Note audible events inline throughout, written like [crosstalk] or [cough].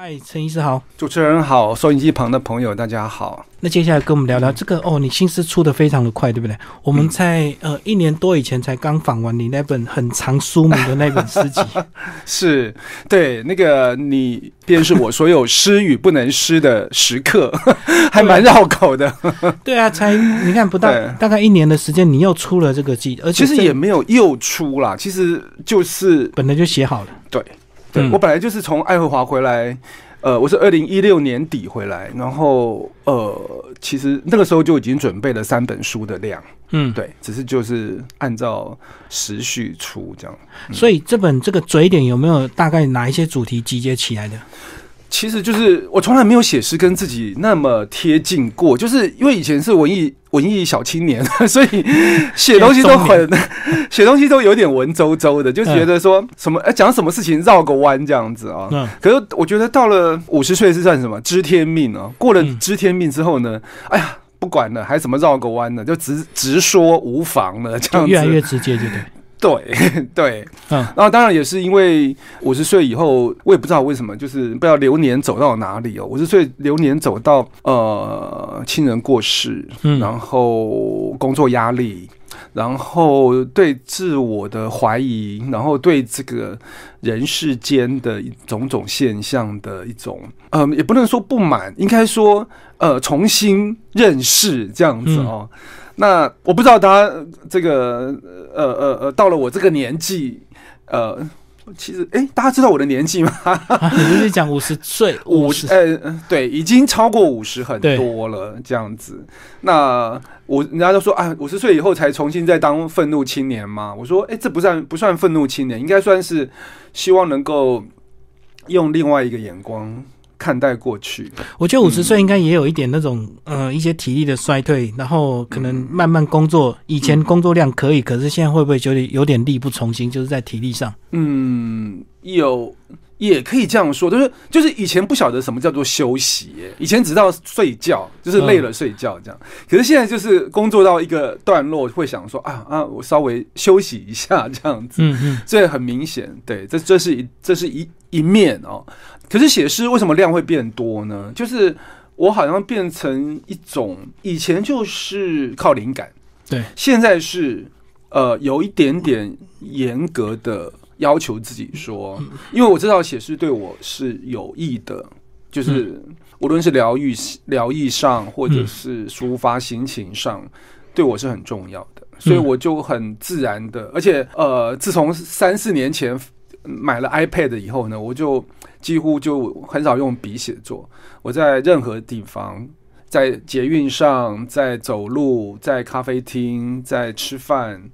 嗨，陈医师好，主持人好，收音机旁的朋友大家好。那接下来跟我们聊聊这个哦，你新诗出的非常的快，对不对？我们在呃一年多以前才刚访完你那本很长书名的那本诗集，[laughs] 是对那个你便是我所有诗与不能诗的时刻，[laughs] 还蛮绕口的。[laughs] 对啊，才你看不到大概一年的时间，你又出了这个集，而且其实也没有又出啦，其实就是本来就写好了，对。对，我本来就是从爱荷华回来，呃，我是二零一六年底回来，然后呃，其实那个时候就已经准备了三本书的量，嗯，对，只是就是按照时序出这样。所以这本这个嘴点有没有大概哪一些主题集结起来的？其实就是我从来没有写诗跟自己那么贴近过，就是因为以前是文艺文艺小青年，[laughs] 所以写东西都很 [laughs] [laughs] 写东西都有点文绉绉的，就觉得说什么讲什么事情绕个弯这样子啊。可是我觉得到了五十岁是算什么知天命啊？过了知天命之后呢，哎呀，不管了，还怎么绕个弯呢？就直直说无妨了，这样子越来越直接，就对。对 [laughs] 对，嗯，然后当然也是因为五十岁以后，我也不知道为什么，就是不知道流年走到哪里哦。五十岁流年走到呃，亲人过世，嗯，然后工作压力，然后对自我的怀疑，然后对这个人世间的种种现象的一种，嗯，也不能说不满，应该说呃，重新认识这样子哦。那我不知道大家这个呃呃呃，到了我这个年纪，呃，其实哎，大家知道我的年纪吗？你是讲五十岁，[laughs] 五十呃，对，已经超过五十很多了，这样子。那我人家都说啊，五十岁以后才重新再当愤怒青年吗？我说，哎，这不算不算愤怒青年，应该算是希望能够用另外一个眼光。看待过去，我觉得五十岁应该也有一点那种呃一些体力的衰退，然后可能慢慢工作，以前工作量可以，可是现在会不会觉得有点力不从心，就是在体力上？嗯，有也可以这样说，就是就是以前不晓得什么叫做休息，以前只知道睡觉，就是累了睡觉这样，可是现在就是工作到一个段落，会想说啊啊，我稍微休息一下这样子，嗯嗯，这很明显，对，这这是一这是一一面哦。可是写诗为什么量会变多呢？就是我好像变成一种以前就是靠灵感，对，现在是呃有一点点严格的要求自己说，因为我知道写诗对我是有益的，就是无论是疗愈疗愈上或者是抒发心情上，对我是很重要的，所以我就很自然的，而且呃，自从三四年前买了 iPad 以后呢，我就。几乎就很少用笔写作。我在任何地方，在捷运上，在走路，在咖啡厅，在吃饭，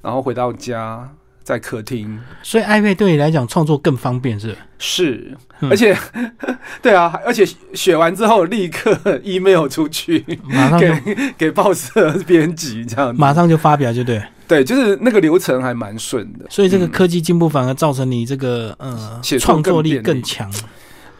然后回到家，在客厅。所以，iPad 对你来讲创作更方便，是？是，而且，[laughs] 对啊，而且写完之后立刻 [laughs] email 出去，马上给给报社编辑，这样马上就发表，就对。对，就是那个流程还蛮顺的，所以这个科技进步反而造成你这个呃创作力更强。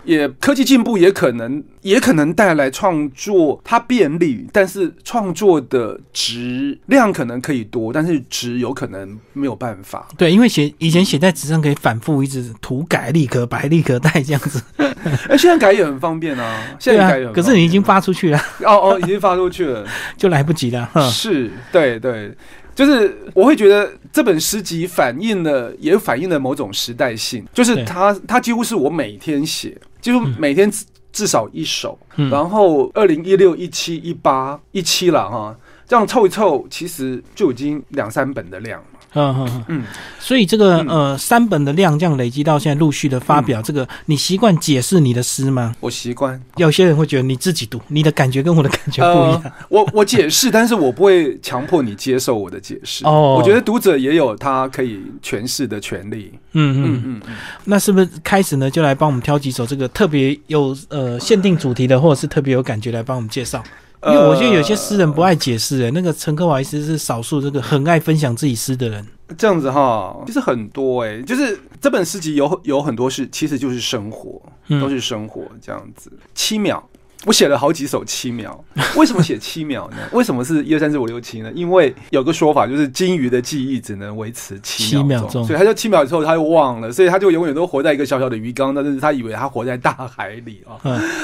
也科技进步也可能也可能带来创作它便利，但是创作的值量可能可以多，但是值有可能没有办法。对，因为写以前写在纸上可以反复一直涂改立可白立可带这样子，[laughs] 哎，现在改也很方便啊。现在改，可是你已经发出去了。哦哦，已经发出去了，[laughs] 就来不及了。是，对对。就是我会觉得这本诗集反映了，也反映了某种时代性。就是它，它几乎是我每天写，几乎每天至少一首。然后二零一六、一七、一八、一七了哈，这样凑一凑，其实就已经两三本的量。嗯嗯嗯，所以这个呃三本的量这样累积到现在陆续的发表，这个你习惯解释你的诗吗？我习惯。有些人会觉得你自己读，你的感觉跟我的感觉不一样。我我解释，但是我不会强迫你接受我的解释。哦，我觉得读者也有他可以诠释的权利。嗯嗯嗯嗯。那是不是开始呢？就来帮我们挑几首这个特别有呃限定主题的，或者是特别有感觉来帮我们介绍？因为我觉得有些诗人不爱解释，哎，那个陈克华其实是少数这个很爱分享自己诗的人。这样子哈，其实很多哎，就是这本诗集有有很多是，其实就是生活，都是生活这样子。七秒，我写了好几首七秒，为什么写七秒呢？[laughs] 为什么是一二三四五六七呢？因为有个说法就是金鱼的记忆只能维持七秒钟，所以他就七秒之后他就忘了，所以他就永远都活在一个小小的鱼缸，但是他以为他活在大海里啊。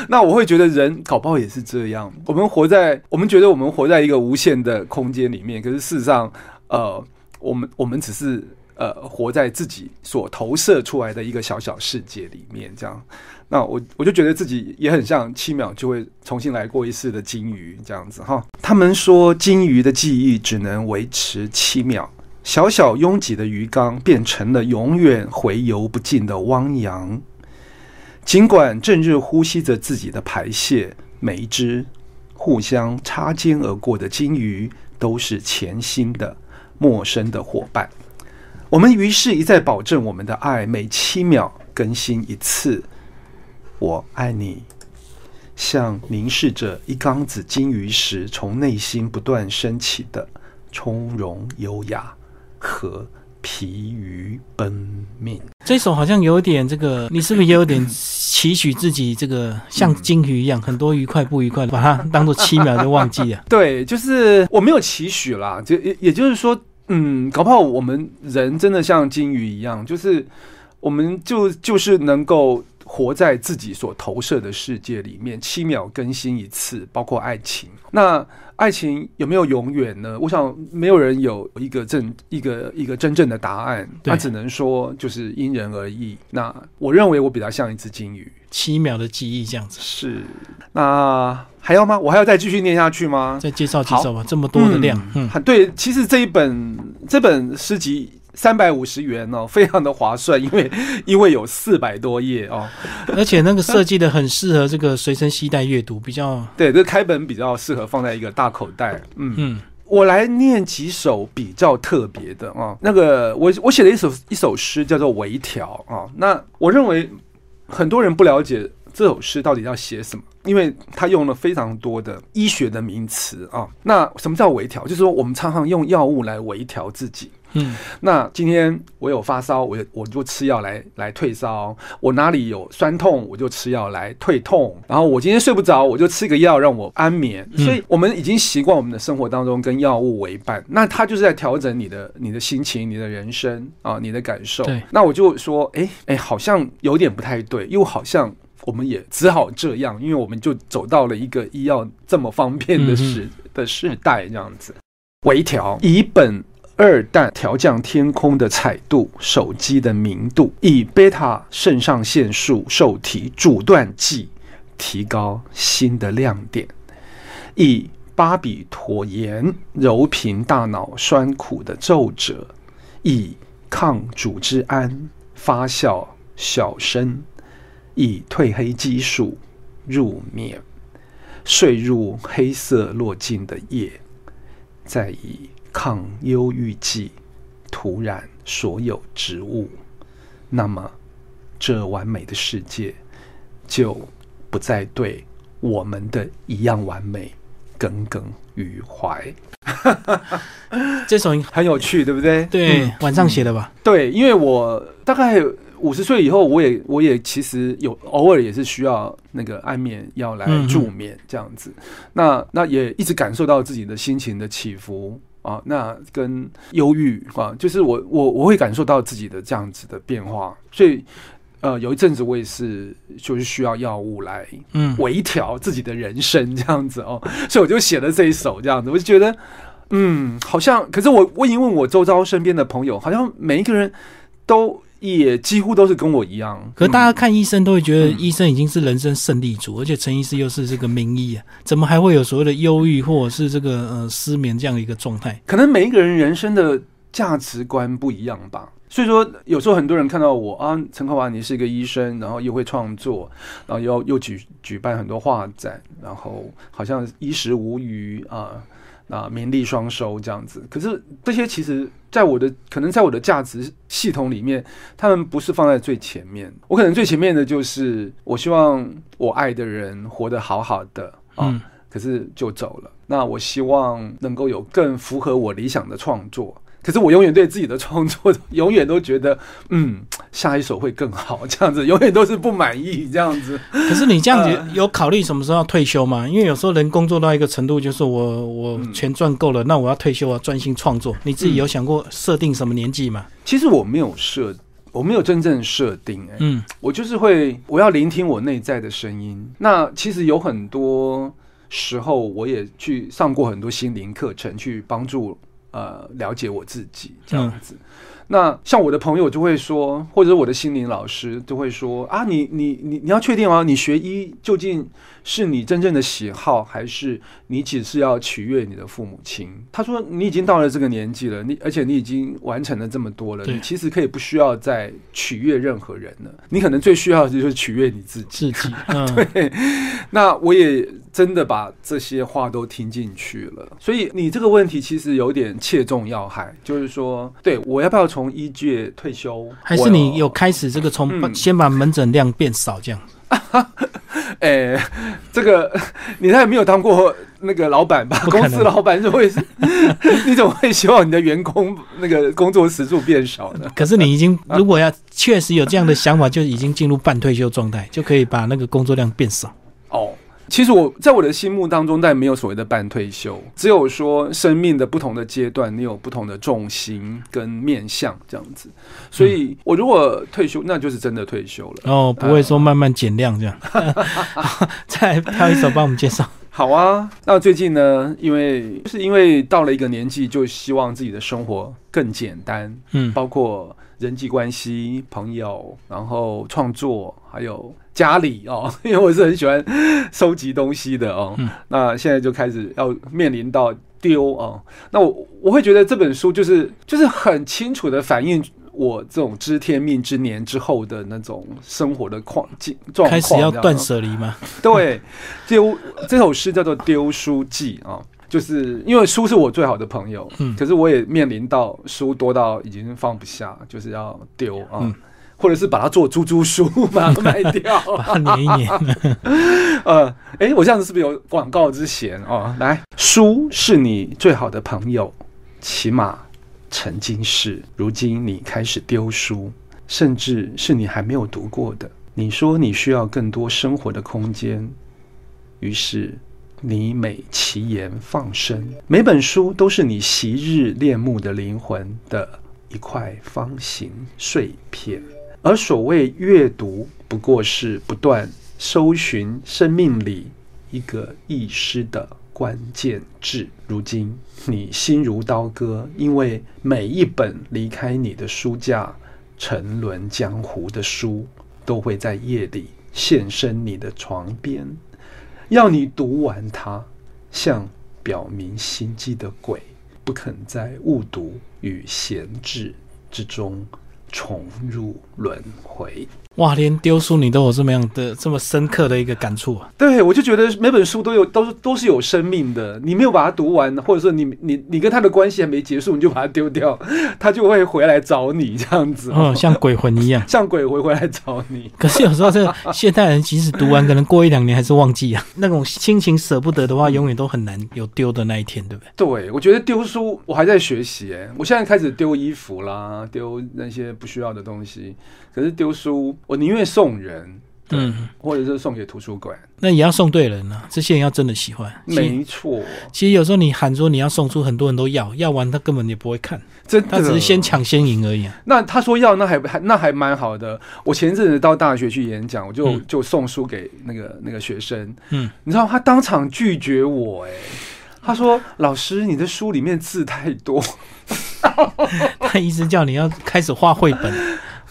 那我会觉得人搞不好也是这样，我们活在我们觉得我们活在一个无限的空间里面，可是事实上，呃，我们我们只是呃活在自己所投射出来的一个小小世界里面，这样。那我我就觉得自己也很像七秒就会重新来过一次的金鱼这样子哈。他们说金鱼的记忆只能维持七秒，小小拥挤的鱼缸变成了永远回游不尽的汪洋。尽管正日呼吸着自己的排泄，每一只互相擦肩而过的金鱼都是全新的、陌生的伙伴。我们于是一再保证我们的爱每七秒更新一次。我爱你，像凝视着一缸子金鱼时，从内心不断升起的从容优雅和疲于奔命。这首好像有点这个，你是不是也有点期许自己这个像金鱼一样，很多愉快不愉快，把它当做七秒就忘记了？[laughs] 对，就是我没有期许啦，就也也就是说，嗯，搞不好我们人真的像金鱼一样，就是我们就就是能够。活在自己所投射的世界里面，七秒更新一次，包括爱情。那爱情有没有永远呢？我想没有人有一个正一个一个真正的答案，他只能说就是因人而异。那我认为我比较像一只金鱼，七秒的记忆这样子。是，那还要吗？我还要再继续念下去吗？再介绍介绍吧，这么多的量。嗯，对，其实这一本这本诗集。三百五十元哦，[laughs] 非常的划算，因为因为有四百多页哦，而且那个设计的很适合这个随身携带阅读，比较 [laughs] 对，这开本比较适合放在一个大口袋。嗯嗯，我来念几首比较特别的啊，那个我我写了一首一首诗叫做《微调》啊，那我认为很多人不了解这首诗到底要写什么，因为他用了非常多的医学的名词啊。那什么叫微调？就是说我们常常用药物来微调自己。嗯，那今天我有发烧，我我就吃药来来退烧；我哪里有酸痛，我就吃药来退痛。然后我今天睡不着，我就吃个药让我安眠。所以，我们已经习惯我们的生活当中跟药物为伴。那他就是在调整你的你的心情、你的人生啊、你的感受。那我就说，哎哎，好像有点不太对，又好像我们也只好这样，因为我们就走到了一个医药这么方便的时的时代，这样子。微调以本。二氮调降天空的彩度，手机的明度，以贝塔肾上腺素受体阻断剂提高新的亮点，以巴比妥盐柔平大脑酸苦的皱褶，以抗组织胺发酵小生，以褪黑激素入眠，睡入黑色落尽的夜，再以。抗忧郁剂涂染所有植物，那么这完美的世界就不再对我们的一样完美耿耿于怀。[laughs] 这首很有趣，对不对？对，晚上写的吧？对，因为我大概五十岁以后，我也我也其实有偶尔也是需要那个安眠药来助眠这样子。那那也一直感受到自己的心情的起伏。啊，那跟忧郁啊，就是我我我会感受到自己的这样子的变化，所以呃，有一阵子我也是就是需要药物来嗯微调自己的人生这样子哦，所以我就写了这一首这样子，我就觉得嗯，好像可是我我已经问我周遭身边的朋友，好像每一个人都。也几乎都是跟我一样，可大家看医生都会觉得医生已经是人生胜利组，而且陈医师又是这个名医啊，怎么还会有所谓的忧郁或者是这个呃失眠这样的一个状态？可能每一个人人生的价值观不一样吧。所以说，有时候很多人看到我啊，陈克华，你是一个医生，然后又会创作，然后又又举举办很多画展，然后好像衣食无余啊。啊，名利双收这样子，可是这些其实，在我的可能在我的价值系统里面，他们不是放在最前面。我可能最前面的就是，我希望我爱的人活得好好的啊，可是就走了。那我希望能够有更符合我理想的创作，可是我永远对自己的创作，永远都觉得，嗯，下一首会更好，这样子，永远都是不满意这样子。可是你这样子有考虑什么时候要退休吗？因为有时候人工作到一个程度，就是我我钱赚够了，那我要退休，啊专心创作。你自己有想过设定什么年纪吗？其实我没有设。我没有真正设定，哎，嗯，我就是会，我要聆听我内在的声音。那其实有很多时候，我也去上过很多心灵课程，去帮助呃了解我自己这样子。那像我的朋友就会说，或者我的心灵老师就会说啊，你你你你要确定哦，你学医究竟是你真正的喜好，还是你只是要取悦你的父母亲？他说你已经到了这个年纪了，你而且你已经完成了这么多了，你其实可以不需要再取悦任何人了。你可能最需要的就是取悦你自己。自己，对。[laughs] 那我也。真的把这些话都听进去了，所以你这个问题其实有点切中要害，就是说，对我要不要从医界退休，还是你有开始这个从先把门诊量变少这样？[laughs] 哎，这个 [laughs] 你还没有当过那个老板吧？公司老板就会，[laughs] 你怎么会希望你的员工那个工作时数变少呢？可是你已经如果要确实有这样的想法，就已经进入半退休状态，就可以把那个工作量变少哦。其实我在我的心目当中，但没有所谓的半退休，只有说生命的不同的阶段，你有不同的重心跟面向这样子。所以我如果退休，那就是真的退休了。哦，不会说慢慢减量这样。[laughs] [laughs] 再 [laughs] 挑一首帮我们介绍。好啊，那最近呢，因为是因为到了一个年纪，就希望自己的生活更简单。嗯，包括人际关系、朋友，然后创作，还有。家里哦，[laughs] 因为我是很喜欢收集东西的哦。那现在就开始要面临到丢哦。那我我会觉得这本书就是就是很清楚的反映我这种知天命之年之后的那种生活的况境状况。开始要断舍离吗？对，丢这首诗叫做《丢书记》啊，就是因为书是我最好的朋友，嗯，可是我也面临到书多到已经放不下，就是要丢啊。或者是把它做猪猪书，把它 [laughs] 卖掉，把它粘一粘。[laughs] 呃，哎，我这样子是不是有广告之嫌哦？来，书是你最好的朋友，起码曾经是。如今你开始丢书，甚至是你还没有读过的。你说你需要更多生活的空间，于是你每其言放生，每本书都是你昔日恋慕的灵魂的一块方形碎片。而所谓阅读，不过是不断搜寻生命里一个遗失的关键字。如今你心如刀割，因为每一本离开你的书架、沉沦江湖的书，都会在夜里现身你的床边，要你读完它，像表明心迹的鬼，不肯在误读与闲置之中。重入轮回。哇，连丢书你都有这么样的这么深刻的一个感触啊！对，我就觉得每本书都有都都是有生命的，你没有把它读完，或者说你你你跟他的关系还没结束，你就把它丢掉，[laughs] 他就会回来找你这样子，嗯，像鬼魂一样，[laughs] 像鬼魂回来找你。可是有时候这现代人即使读完，可能过一两年还是忘记啊。[laughs] 那种心情舍不得的话，永远都很难有丢的那一天，对不对？对，我觉得丢书我还在学习，哎，我现在开始丢衣服啦，丢那些不需要的东西。可是丢书，我宁愿送人，嗯，或者是送给图书馆。那也要送对人呢，这些人要真的喜欢。没错，其实有时候你喊说你要送出，很多人都要，要完他根本也不会看，真的，他只是先抢先赢而已。那他说要，那还还那还蛮好的。我前阵子到大学去演讲，我就就送书给那个那个学生，嗯，你知道他当场拒绝我，哎，他说老师，你的书里面字太多，[laughs] 他一直叫你要开始画绘本。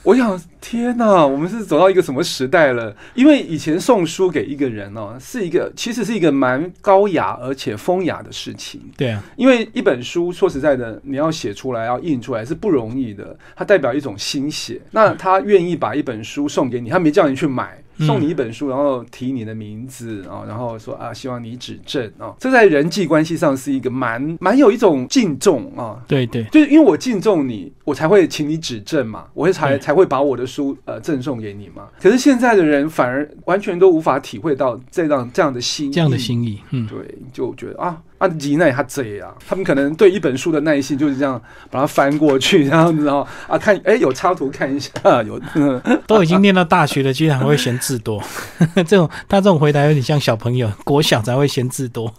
我想，天哪，我们是走到一个什么时代了？因为以前送书给一个人哦，是一个其实是一个蛮高雅而且风雅的事情。对啊，因为一本书说实在的，你要写出来要印出来是不容易的，它代表一种心血。那他愿意把一本书送给你，他没叫你去买。送你一本书，然后提你的名字啊，然后说啊，希望你指正啊，这在人际关系上是一个蛮蛮有一种敬重啊。对对，就是因为我敬重你，我才会请你指正嘛，我会才才会把我的书呃赠送给你嘛。可是现在的人反而完全都无法体会到这样这样的心这样的心意，嗯，对，就觉得啊。啊，吉奈他这样，他们可能对一本书的耐心就是这样，把它翻过去这样子哦，啊，看，哎，有插图看一下，[laughs] 有，[laughs] 都已经念到大学了，居然还会嫌字多，[laughs] 这种他这种回答有点像小朋友，国小才会嫌字多。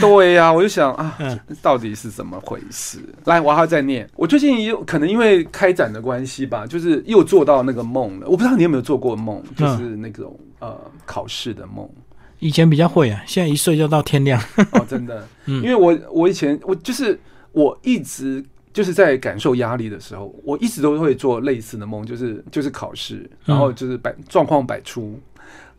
对呀，我就想啊，到底是怎么回事？来，我还要再念。我最近有可能因为开展的关系吧，就是又做到那个梦了。我不知道你有没有做过梦，就是那种呃考试的梦。以前比较会啊，现在一睡就到天亮。哦，真的，[laughs] 嗯因为我我以前我就是我一直就是在感受压力的时候，我一直都会做类似的梦，就是就是考试，然后就是百状况百出，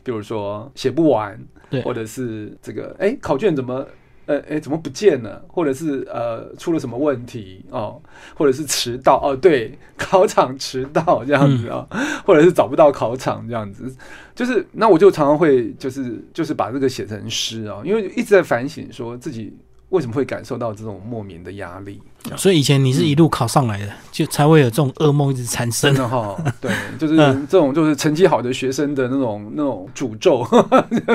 比如说写不完，对，或者是这个哎考卷怎么。呃，哎，怎么不见了？或者是呃，出了什么问题哦？或者是迟到哦？对，考场迟到这样子啊，或者是找不到考场这样子，就是那我就常常会就是就是把这个写成诗啊，因为一直在反省说自己。为什么会感受到这种莫名的压力？[laughs] 所以以前你是一路考上来的，就才会有这种噩梦一直产生的哈。对，就是这种就是成绩好的学生的那种那种诅咒，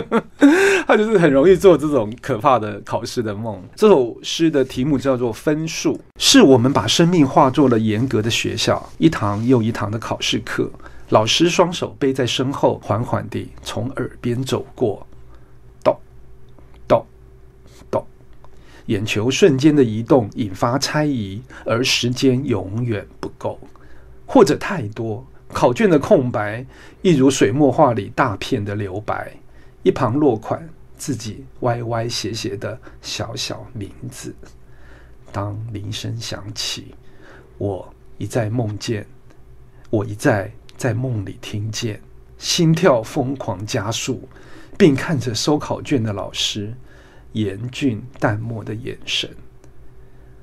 [laughs] 他就是很容易做这种可怕的考试的梦。这首诗的题目叫做《分数》，是我们把生命化作了严格的学校，一堂又一堂的考试课，老师双手背在身后，缓缓地从耳边走过。眼球瞬间的移动引发猜疑，而时间永远不够，或者太多。考卷的空白，一如水墨画里大片的留白，一旁落款自己歪歪斜斜的小小名字。当铃声响起，我一再梦见，我一再在梦里听见，心跳疯狂加速，并看着收考卷的老师。严峻淡漠的眼神，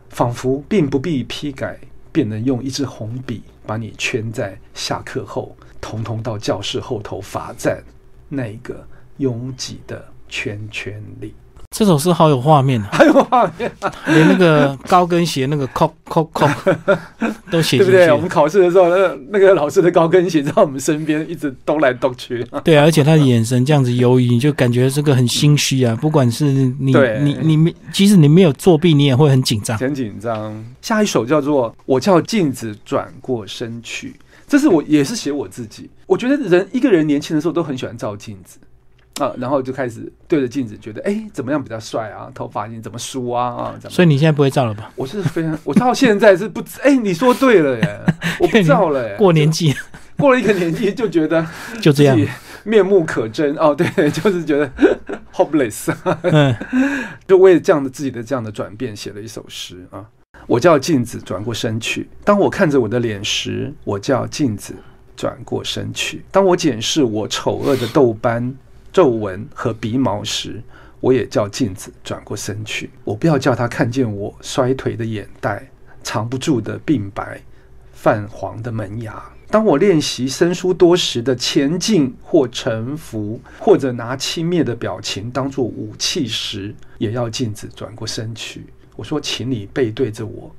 仿佛并不必批改，便能用一支红笔把你圈在下课后，统统到教室后头罚站那个拥挤的圈圈里。这首诗好有画面，还有画面，连那个高跟鞋那个扣扣扣都写对不对？我们考试的时候，那那个老师的高跟鞋在我们身边一直动来动去。对啊，而且他的眼神这样子犹豫，你就感觉这个很心虚啊。不管是你你你没，即使你没有作弊，你也会很紧张，很紧张。下一首叫做《我叫镜子转过身去》，这是我也是写我自己。我觉得人一个人年轻的时候都很喜欢照镜子。啊，然后就开始对着镜子，觉得哎，怎么样比较帅啊？头发你怎么梳啊？啊，所以你现在不会照了吧？[laughs] 我是非常，我到现在是不，哎，你说对了耶，我不 [laughs] 照了耶。过年纪，过了一个年纪就觉得 [laughs] 就这样面目可憎哦，对，就是觉得 hopeless。嗯，就为了这样的自己的这样的转变，写了一首诗啊。我叫镜子转过身去，当我看着我的脸时，我叫镜子转过身去。当我检视我丑恶的痘斑。皱纹和鼻毛时，我也叫镜子转过身去。我不要叫他看见我衰颓的眼袋、藏不住的鬓白、泛黄的门牙。当我练习生疏多时的前进或沉浮，或者拿轻蔑的表情当做武器时，也要镜子转过身去。我说：“请你背对着我，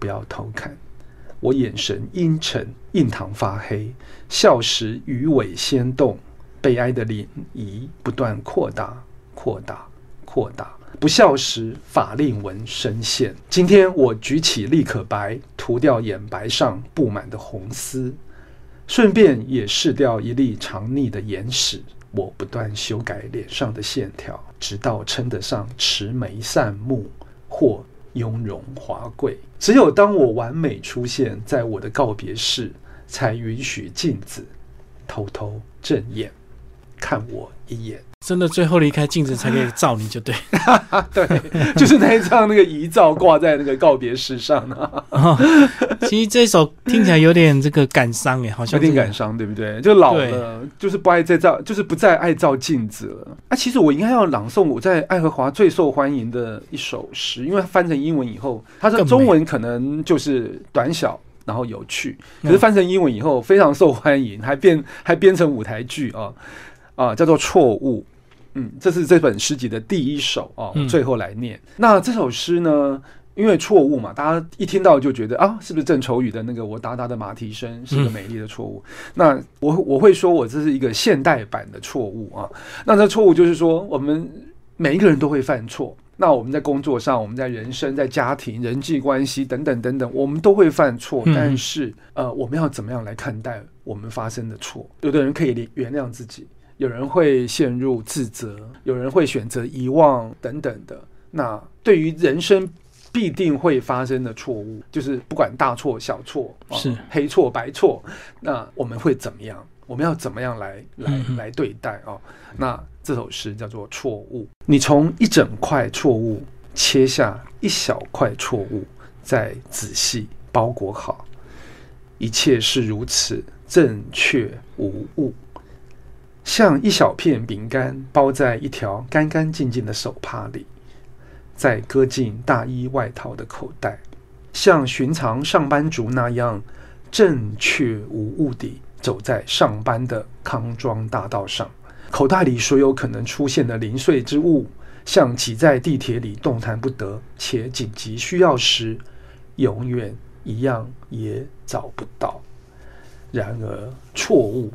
不要偷看。”我眼神阴沉，印堂发黑，笑时鱼尾先动。悲哀的涟漪不断扩大、扩大、扩大。不笑时，法令纹深陷。今天我举起立可白，涂掉眼白上布满的红丝，顺便也试掉一粒藏匿的眼屎。我不断修改脸上的线条，直到称得上慈眉善目或雍容华贵。只有当我完美出现在我的告别式，才允许镜子偷偷正眼。看我一眼，真的最后离开镜子才可以照你就对，[laughs] 对，就是那一张那个遗照挂在那个告别式上呢。其实这首听起来有点这个感伤哎，好像有点感伤，对不对？就老了，就是不爱再照，就是不再爱照镜子了。啊，其实我应该要朗诵我在爱荷华最受欢迎的一首诗，因为翻成英文以后，它的中文可能就是短小。然后有趣，可是翻成英文以后非常受欢迎，还变还编成舞台剧啊啊，叫做错误。嗯，这是这本诗集的第一首啊，最后来念。那这首诗呢，因为错误嘛，大家一听到就觉得啊，是不是郑愁予的那个我哒哒的马蹄声是个美丽的错误？那我我会说我这是一个现代版的错误啊。那这错误就是说，我们每一个人都会犯错，那我们在工作上，我们在人生、在家庭、人际关系等等等等，我们都会犯错。但是，呃，我们要怎么样来看待我们发生的错？有的人可以原谅自己，有人会陷入自责，有人会选择遗忘等等的。那对于人生必定会发生的错误，就是不管大错小错，是黑错白错，那我们会怎么样？我们要怎么样来来来对待啊？那这首诗叫做《错误》，你从一整块错误切下一小块错误，再仔细包裹好，一切是如此正确无误，像一小片饼干包在一条干干净净的手帕里，再搁进大衣外套的口袋，像寻常上班族那样正确无误地。走在上班的康庄大道上，口袋里所有可能出现的零碎之物，像挤在地铁里动弹不得，且紧急需要时，永远一样也找不到。然而，错误，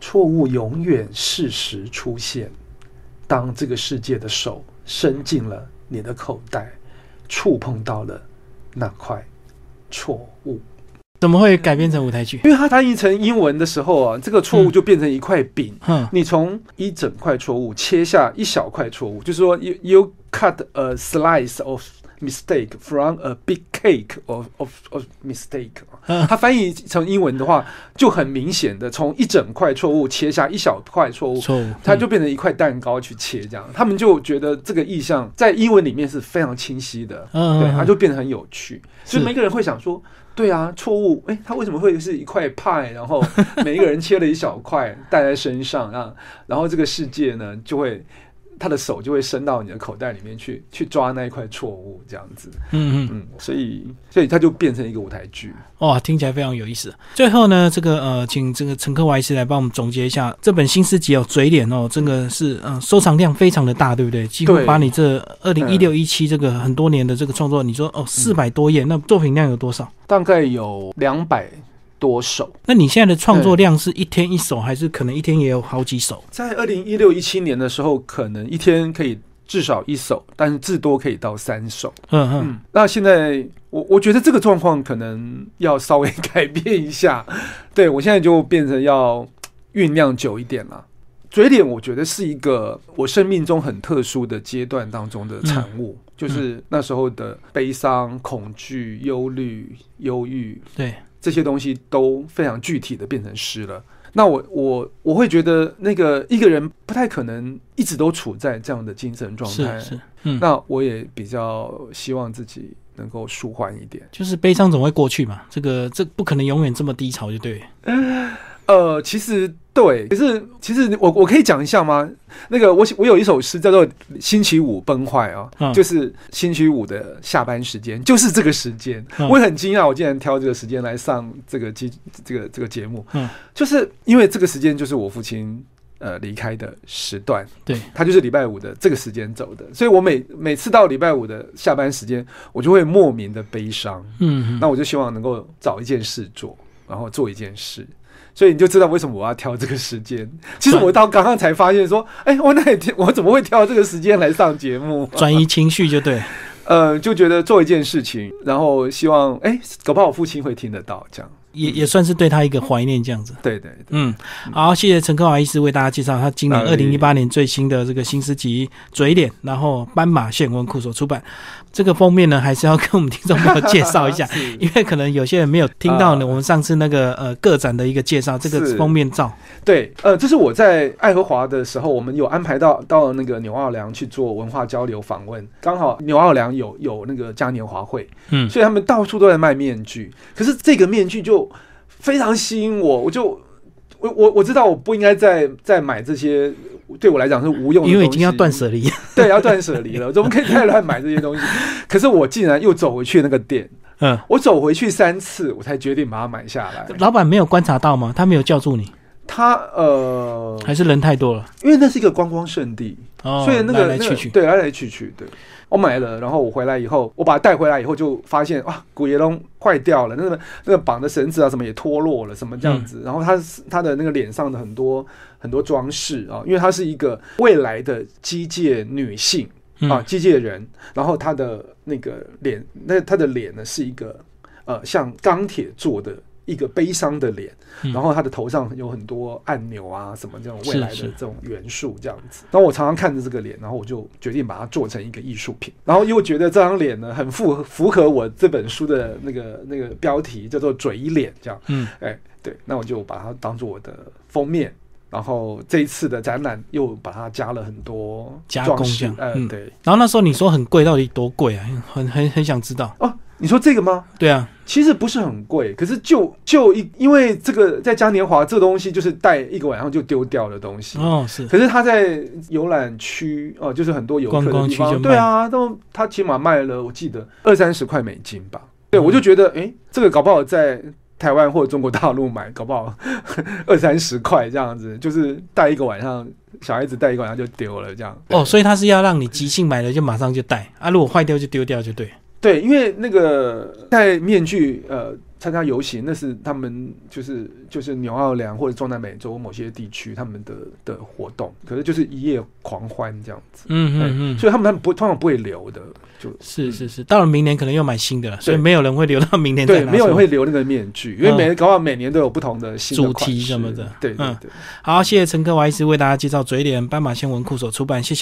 错误永远适时出现。当这个世界的手伸进了你的口袋，触碰到了那块错误。怎么会改编成舞台剧？因为它翻译成英文的时候啊，这个错误就变成一块饼。嗯，你从一整块错误切下一小块错误，就是说，you you cut a slice of mistake from a big cake of of of mistake。它翻译成英文的话，就很明显的从一整块错误切下一小块错误，错误，它就变成一块蛋糕去切这样。他们就觉得这个意象在英文里面是非常清晰的，嗯，对，它就变得很有趣，所以每个人会想说。对啊，错误！哎，它为什么会是一块派？然后每一个人切了一小块带在身上啊，然后这个世界呢就会。他的手就会伸到你的口袋里面去，去抓那一块错误，这样子。嗯嗯嗯，所以所以他就变成一个舞台剧。哇，听起来非常有意思。最后呢，这个呃，请这个陈克华医师来帮我们总结一下这本新诗集哦，嘴脸哦，这个是嗯，收藏量非常的大，对不对？几乎把你这二零一六一七这个很多年的这个创作，你说哦，四百多页，那作品量有多少？大概有两百。多首？那你现在的创作量是一天一首，还是可能一天也有好几首？在二零一六一七年的时候，可能一天可以至少一首，但是至多可以到三首。嗯嗯。那现在我我觉得这个状况可能要稍微改变一下。[laughs] 对我现在就变成要酝酿久一点了。嘴脸，我觉得是一个我生命中很特殊的阶段当中的产物，就是那时候的悲伤、恐惧、忧虑、忧郁。对。这些东西都非常具体的变成诗了。那我我我会觉得，那个一个人不太可能一直都处在这样的精神状态。是是，嗯。那我也比较希望自己能够舒缓一点。就是悲伤总会过去嘛，这个这不可能永远这么低潮，就对。呃，其实对，可是其实我我可以讲一下吗？那个我我有一首诗叫做《星期五崩坏》啊，就是星期五的下班时间，就是这个时间。我也很惊讶，我竟然挑这个时间来上这个节这个这个节目，嗯，就是因为这个时间就是我父亲呃离开的时段，对他就是礼拜五的这个时间走的，所以我每每次到礼拜五的下班时间，我就会莫名的悲伤，嗯，那我就希望能够找一件事做，然后做一件事。所以你就知道为什么我要挑这个时间。其实我到刚刚才发现说，哎，我那天我怎么会挑这个时间来上节目？转移情绪就对，[laughs] 呃，就觉得做一件事情，然后希望，哎，搞不好我父亲会听得到，这样。也也算是对他一个怀念，这样子。对对，嗯，好，谢谢陈克华医师为大家介绍他今年二零一八年最新的这个新诗集《嘴脸》，然后斑马线文库所出版。这个封面呢，还是要跟我们听众朋友介绍一下，[laughs] 因为可能有些人没有听到呢。我们上次那个呃个展的一个介绍，这个封面照。对，呃，这是我在爱荷华的时候，我们有安排到到那个纽奥良去做文化交流访问，刚好纽奥良有有那个嘉年华会，嗯，所以他们到处都在卖面具，可是这个面具就。非常吸引我，我就我我我知道我不应该再再买这些，对我来讲是无用的，因为已经要断舍离，[laughs] 对，要断舍离了，怎么可以再乱买这些东西？[laughs] 可是我竟然又走回去那个店，嗯，我走回去三次，我才决定把它买下来。老板没有观察到吗？他没有叫住你？他呃，还是人太多了，因为那是一个观光圣地，哦所以那个来去去，对，来来去去，对。我买了，然后我回来以后，我把它带回来以后，就发现哇，古爷龙坏掉了，那个那个绑的绳子啊，什么也脱落了，什么这样子。然后他他的那个脸上的很多很多装饰啊，因为她是一个未来的机械女性，啊，机械人，然后他的那个脸，那他的脸呢是一个呃像钢铁做的。一个悲伤的脸，然后他的头上有很多按钮啊，什么这种未来的这种元素这样子。然后我常常看着这个脸，然后我就决定把它做成一个艺术品。然后又觉得这张脸呢，很符符合我这本书的那个那个标题，叫做“嘴脸”这样。嗯，哎，对，那我就把它当做我的封面。然后这一次的展览又把它加了很多加工这样。嗯，对。然后那时候你说很贵，到底多贵啊？很很很想知道哦。你说这个吗？对啊，其实不是很贵，可是就就一因为这个在嘉年华这个东西就是带一个晚上就丢掉的东西哦，是。可是他在游览区哦，就是很多游客的地方，对啊，都他起码卖了，我记得二三十块美金吧。对，我就觉得哎，这个搞不好在台湾或者中国大陆买，搞不好 [laughs] 二三十块这样子，就是带一个晚上，小孩子带一个晚上就丢了这样。哦，所以他是要让你即兴买了就马上就带啊，如果坏掉就丢掉就对。对，因为那个戴面具呃参加游行，那是他们就是就是纽奥良或者中南美洲某些地区他们的的活动，可是就是一夜狂欢这样子。嗯嗯嗯，所以他们他们不通常不会留的，就是是是，到了明年可能又买新的了，所以没有人会留到明年。对，没有人会留那个面具，因为每搞不好每年都有不同的新主题什么的。对，嗯，好，谢谢陈科华医师为大家介绍嘴脸斑马线文库所出版，谢谢。